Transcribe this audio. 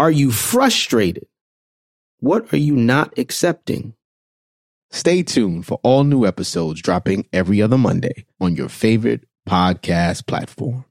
Are you frustrated? What are you not accepting? Stay tuned for all new episodes dropping every other Monday on your favorite podcast platform.